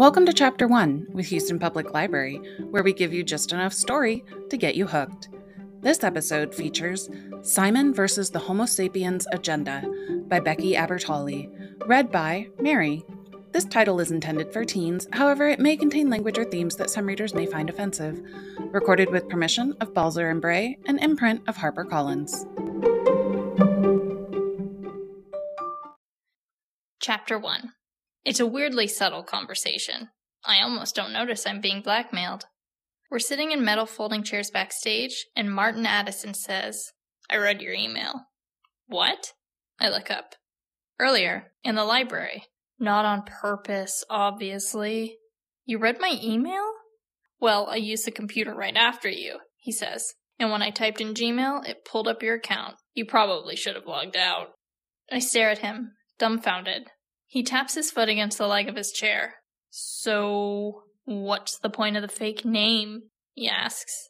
Welcome to Chapter 1 with Houston Public Library, where we give you just enough story to get you hooked. This episode features Simon versus the Homo sapiens Agenda by Becky Albertalli, read by Mary. This title is intended for teens, however, it may contain language or themes that some readers may find offensive. Recorded with permission of Balzer and Bray, an imprint of HarperCollins. Chapter 1 It's a weirdly subtle conversation. I almost don't notice I'm being blackmailed. We're sitting in metal folding chairs backstage, and Martin Addison says, I read your email. What? I look up. Earlier, in the library. Not on purpose, obviously. You read my email? Well, I used the computer right after you, he says. And when I typed in Gmail, it pulled up your account. You probably should have logged out. I stare at him, dumbfounded. He taps his foot against the leg of his chair. So, what's the point of the fake name? He asks.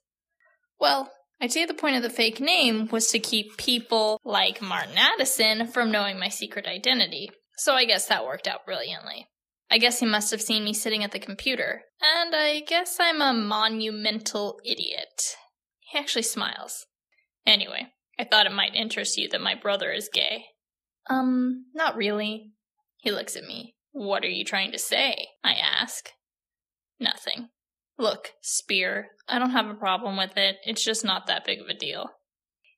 Well, I'd say the point of the fake name was to keep people like Martin Addison from knowing my secret identity. So I guess that worked out brilliantly. I guess he must have seen me sitting at the computer, and I guess I'm a monumental idiot. He actually smiles. Anyway, I thought it might interest you that my brother is gay. Um, not really. He looks at me. What are you trying to say? I ask. Nothing. Look, Spier, I don't have a problem with it. It's just not that big of a deal.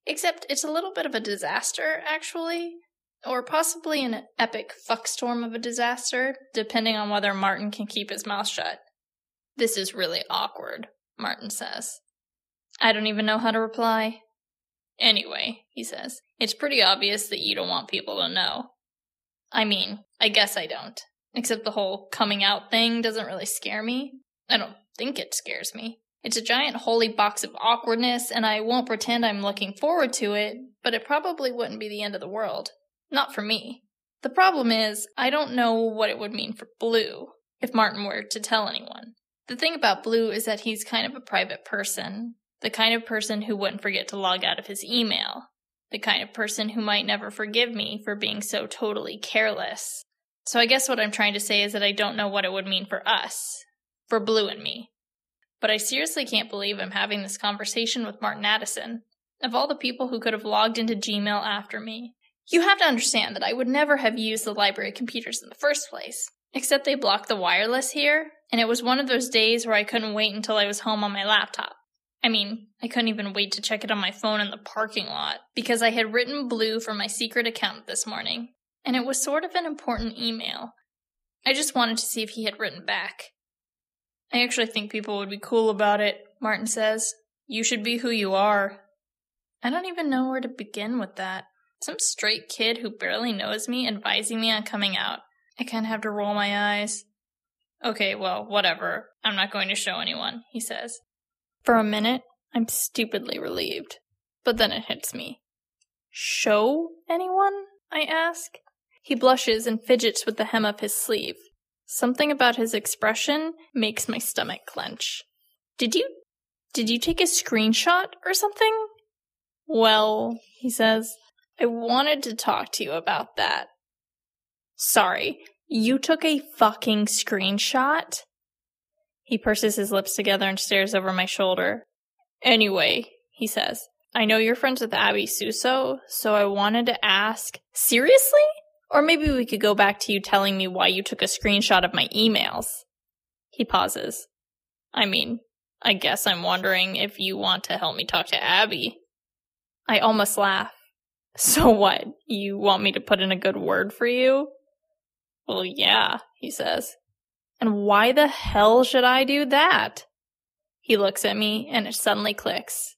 Except it's a little bit of a disaster, actually. Or possibly an epic fuckstorm of a disaster, depending on whether Martin can keep his mouth shut. This is really awkward, Martin says. I don't even know how to reply. Anyway, he says, it's pretty obvious that you don't want people to know. I mean, I guess I don't. Except the whole coming out thing doesn't really scare me. I don't think it scares me. It's a giant holy box of awkwardness, and I won't pretend I'm looking forward to it, but it probably wouldn't be the end of the world. Not for me. The problem is, I don't know what it would mean for Blue if Martin were to tell anyone. The thing about Blue is that he's kind of a private person, the kind of person who wouldn't forget to log out of his email, the kind of person who might never forgive me for being so totally careless. So I guess what I'm trying to say is that I don't know what it would mean for us, for Blue and me. But I seriously can't believe I'm having this conversation with Martin Addison. Of all the people who could have logged into Gmail after me, you have to understand that I would never have used the library computers in the first place. Except they blocked the wireless here, and it was one of those days where I couldn't wait until I was home on my laptop. I mean, I couldn't even wait to check it on my phone in the parking lot because I had written Blue for my secret account this morning, and it was sort of an important email. I just wanted to see if he had written back. I actually think people would be cool about it, Martin says. You should be who you are. I don't even know where to begin with that. Some straight kid who barely knows me advising me on coming out. I kind of have to roll my eyes. Okay, well, whatever. I'm not going to show anyone, he says. For a minute, I'm stupidly relieved. But then it hits me. Show anyone? I ask. He blushes and fidgets with the hem of his sleeve. Something about his expression makes my stomach clench. Did you did you take a screenshot or something? Well, he says, I wanted to talk to you about that. Sorry, you took a fucking screenshot? He purses his lips together and stares over my shoulder. Anyway, he says, I know you're friends with Abby Suso, so I wanted to ask, seriously? Or maybe we could go back to you telling me why you took a screenshot of my emails. He pauses. I mean, I guess I'm wondering if you want to help me talk to Abby. I almost laugh. So what? You want me to put in a good word for you? Well, yeah, he says. And why the hell should I do that? He looks at me and it suddenly clicks.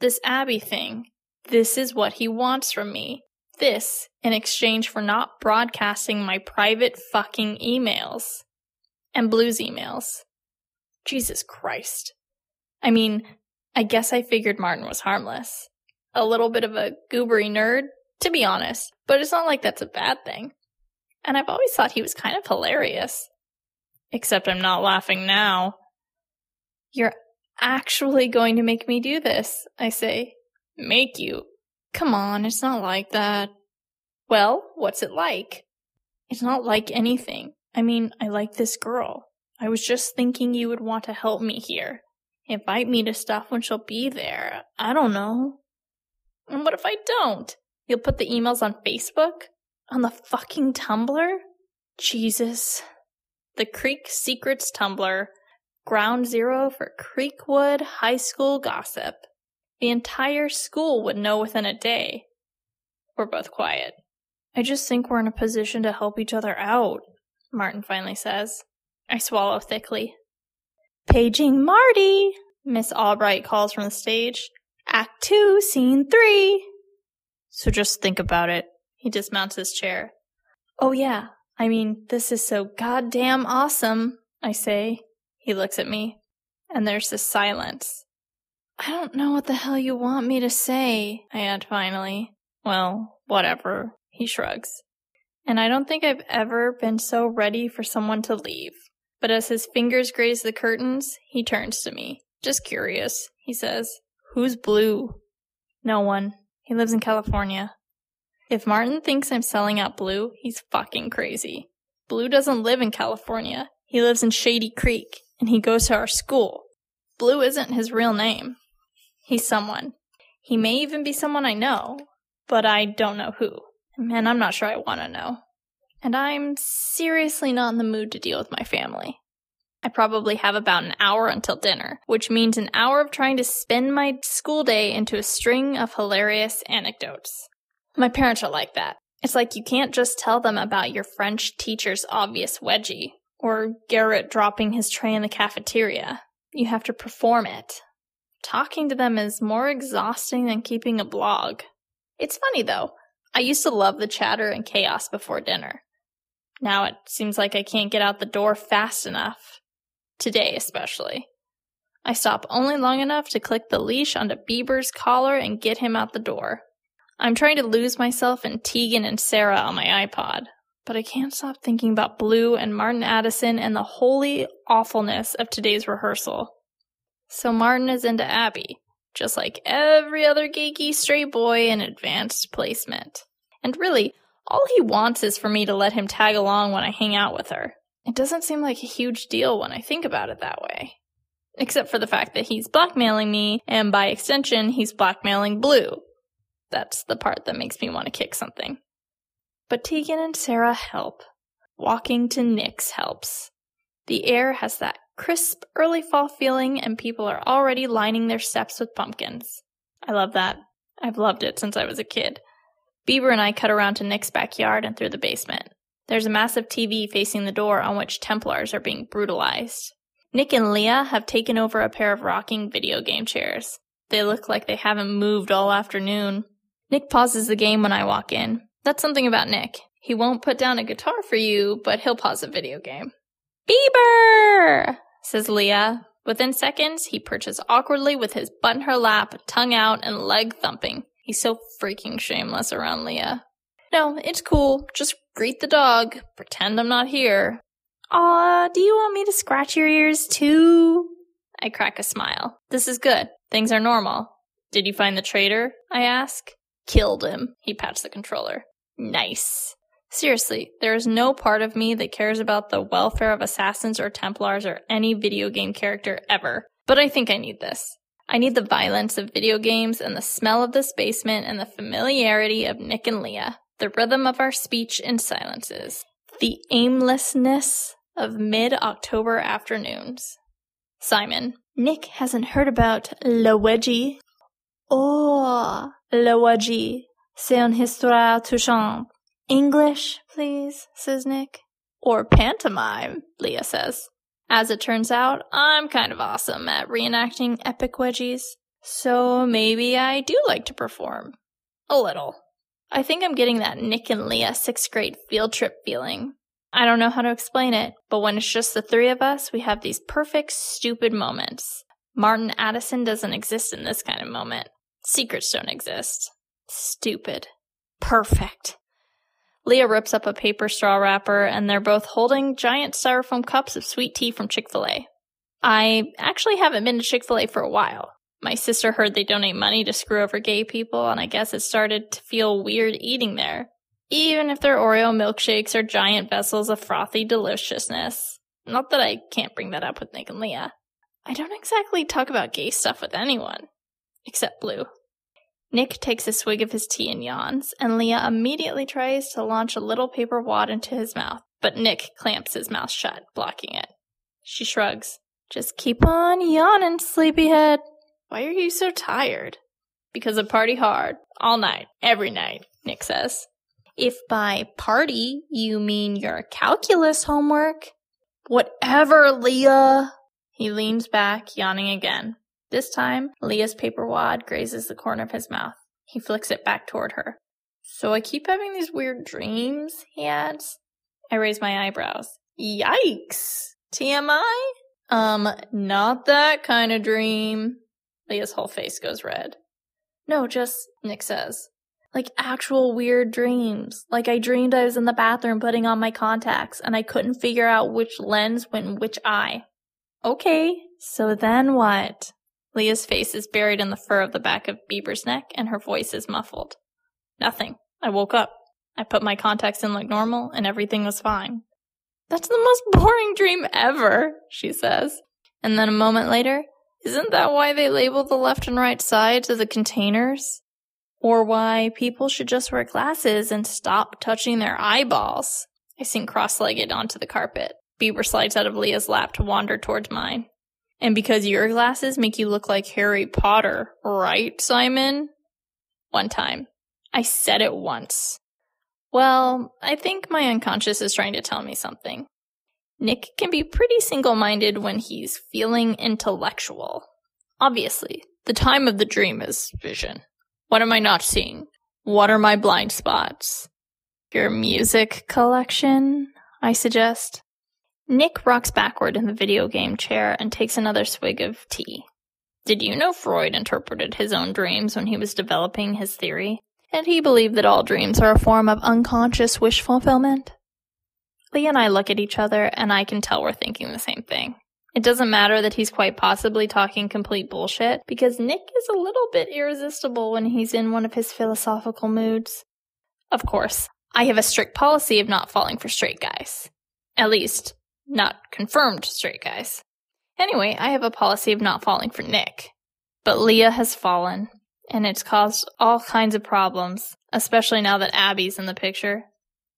This Abby thing. This is what he wants from me. This in exchange for not broadcasting my private fucking emails. And Blue's emails. Jesus Christ. I mean, I guess I figured Martin was harmless a little bit of a goobery nerd, to be honest, but it's not like that's a bad thing. And I've always thought he was kind of hilarious. Except I'm not laughing now. You're actually going to make me do this, I say. Make you? Come on, it's not like that. Well, what's it like? It's not like anything. I mean, I like this girl. I was just thinking you would want to help me here. Invite me to stuff when she'll be there. I don't know. And what if I don't? You'll put the emails on Facebook? On the fucking Tumblr? Jesus. The Creek Secrets Tumblr. Ground zero for Creekwood High School gossip. The entire school would know within a day. We're both quiet. I just think we're in a position to help each other out, Martin finally says. I swallow thickly. Paging Marty, Miss Albright calls from the stage. Act 2, Scene 3. So just think about it. He dismounts his chair. Oh, yeah. I mean, this is so goddamn awesome, I say. He looks at me, and there's this silence. I don't know what the hell you want me to say, I add finally. Well, whatever, he shrugs. And I don't think I've ever been so ready for someone to leave. But as his fingers graze the curtains, he turns to me. Just curious, he says. Who's Blue? No one. He lives in California. If Martin thinks I'm selling out Blue, he's fucking crazy. Blue doesn't live in California. He lives in Shady Creek, and he goes to our school. Blue isn't his real name. He's someone. He may even be someone I know, but I don't know who. And I'm not sure I want to know. And I'm seriously not in the mood to deal with my family. I probably have about an hour until dinner, which means an hour of trying to spin my school day into a string of hilarious anecdotes. My parents are like that. It's like you can't just tell them about your French teacher's obvious wedgie, or Garrett dropping his tray in the cafeteria. You have to perform it. Talking to them is more exhausting than keeping a blog. It's funny though. I used to love the chatter and chaos before dinner. Now it seems like I can't get out the door fast enough. Today, especially. I stop only long enough to click the leash onto Bieber's collar and get him out the door. I'm trying to lose myself in Tegan and Sara on my iPod, but I can't stop thinking about Blue and Martin Addison and the holy awfulness of today's rehearsal. So Martin is into Abby, just like every other geeky straight boy in advanced placement. And really, all he wants is for me to let him tag along when I hang out with her. It doesn't seem like a huge deal when I think about it that way. Except for the fact that he's blackmailing me, and by extension, he's blackmailing Blue. That's the part that makes me want to kick something. But Tegan and Sara help. Walking to Nick's helps. The air has that crisp early fall feeling, and people are already lining their steps with pumpkins. I love that. I've loved it since I was a kid. Bieber and I cut around to Nick's backyard and through the basement. There's a massive TV facing the door on which Templars are being brutalized. Nick and Leah have taken over a pair of rocking video game chairs. They look like they haven't moved all afternoon. Nick pauses the game when I walk in. That's something about Nick. He won't put down a guitar for you, but he'll pause a video game. Bieber! says Leah. Within seconds, he perches awkwardly with his butt in her lap, tongue out, and leg thumping. He's so freaking shameless around Leah. No, it's cool. Just greet the dog. Pretend I'm not here. Aw, do you want me to scratch your ears too? I crack a smile. This is good. Things are normal. Did you find the traitor? I ask. Killed him. He pats the controller. Nice. Seriously, there is no part of me that cares about the welfare of assassins or Templars or any video game character ever. But I think I need this. I need the violence of video games and the smell of this basement and the familiarity of Nick and Leah, the rhythm of our speech and silences, the aimlessness of mid October afternoons. Simon, Nick hasn't heard about Le Wedgie. Oh, Le Wedgie, c'est une histoire touchante. English, please, says Nick. Or pantomime, Leah says. As it turns out, I'm kind of awesome at reenacting epic wedgies, so maybe I do like to perform. A little. I think I'm getting that Nick and Leah sixth grade field trip feeling. I don't know how to explain it, but when it's just the three of us, we have these perfect, stupid moments. Martin Addison doesn't exist in this kind of moment. Secrets don't exist. Stupid. Perfect. Leah rips up a paper straw wrapper, and they're both holding giant styrofoam cups of sweet tea from Chick fil A. I actually haven't been to Chick fil A for a while. My sister heard they donate money to screw over gay people, and I guess it started to feel weird eating there. Even if their Oreo milkshakes are giant vessels of frothy deliciousness. Not that I can't bring that up with Nick and Leah. I don't exactly talk about gay stuff with anyone. Except Blue. Nick takes a swig of his tea and yawns, and Leah immediately tries to launch a little paper wad into his mouth, but Nick clamps his mouth shut, blocking it. She shrugs. Just keep on yawning, sleepyhead. Why are you so tired? Because I party hard, all night, every night, Nick says. If by party you mean your calculus homework, whatever, Leah. He leans back, yawning again. This time, Leah's paper wad grazes the corner of his mouth. He flicks it back toward her. So I keep having these weird dreams, he adds. I raise my eyebrows. Yikes! TMI? Um, not that kind of dream. Leah's whole face goes red. No, just, Nick says. Like actual weird dreams. Like I dreamed I was in the bathroom putting on my contacts and I couldn't figure out which lens went in which eye. Okay, so then what? Leah's face is buried in the fur of the back of Bieber's neck, and her voice is muffled. Nothing. I woke up. I put my contacts in like normal, and everything was fine. That's the most boring dream ever, she says. And then a moment later, isn't that why they label the left and right sides of the containers? Or why people should just wear glasses and stop touching their eyeballs? I sink cross legged onto the carpet. Bieber slides out of Leah's lap to wander towards mine. And because your glasses make you look like Harry Potter, right, Simon? One time. I said it once. Well, I think my unconscious is trying to tell me something. Nick can be pretty single minded when he's feeling intellectual. Obviously, the time of the dream is vision. What am I not seeing? What are my blind spots? Your music collection, I suggest. Nick rocks backward in the video game chair and takes another swig of tea. Did you know Freud interpreted his own dreams when he was developing his theory? And he believed that all dreams are a form of unconscious wish fulfillment? Lee and I look at each other, and I can tell we're thinking the same thing. It doesn't matter that he's quite possibly talking complete bullshit, because Nick is a little bit irresistible when he's in one of his philosophical moods. Of course, I have a strict policy of not falling for straight guys. At least, not confirmed straight guys. Anyway, I have a policy of not falling for Nick. But Leah has fallen, and it's caused all kinds of problems, especially now that Abby's in the picture.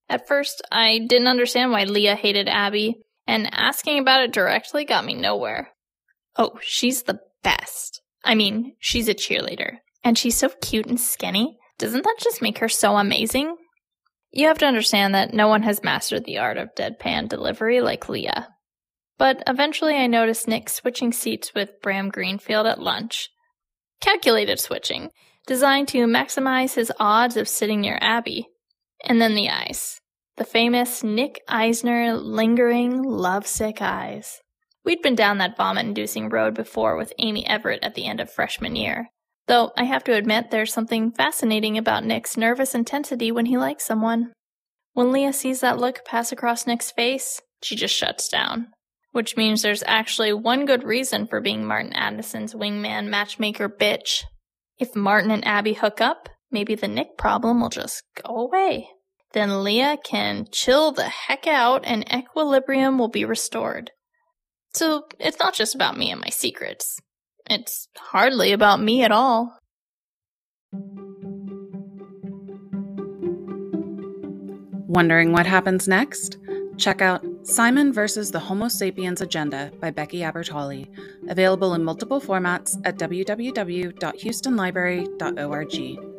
At first, I didn't understand why Leah hated Abby, and asking about it directly got me nowhere. Oh, she's the best. I mean, she's a cheerleader, and she's so cute and skinny. Doesn't that just make her so amazing? You have to understand that no one has mastered the art of deadpan delivery like Leah. But eventually I noticed Nick switching seats with Bram Greenfield at lunch. Calculated switching, designed to maximize his odds of sitting near Abby. And then the eyes. The famous Nick Eisner lingering, lovesick eyes. We'd been down that vomit inducing road before with Amy Everett at the end of freshman year, Though I have to admit there's something fascinating about Nick's nervous intensity when he likes someone. When Leah sees that look pass across Nick's face, she just shuts down. Which means there's actually one good reason for being Martin Addison's wingman matchmaker bitch. If Martin and Abby hook up, maybe the Nick problem will just go away. Then Leah can chill the heck out and equilibrium will be restored. So it's not just about me and my secrets. It's hardly about me at all. Wondering what happens next? Check out Simon versus the Homo sapiens Agenda by Becky Albertalli, available in multiple formats at www.houstonlibrary.org.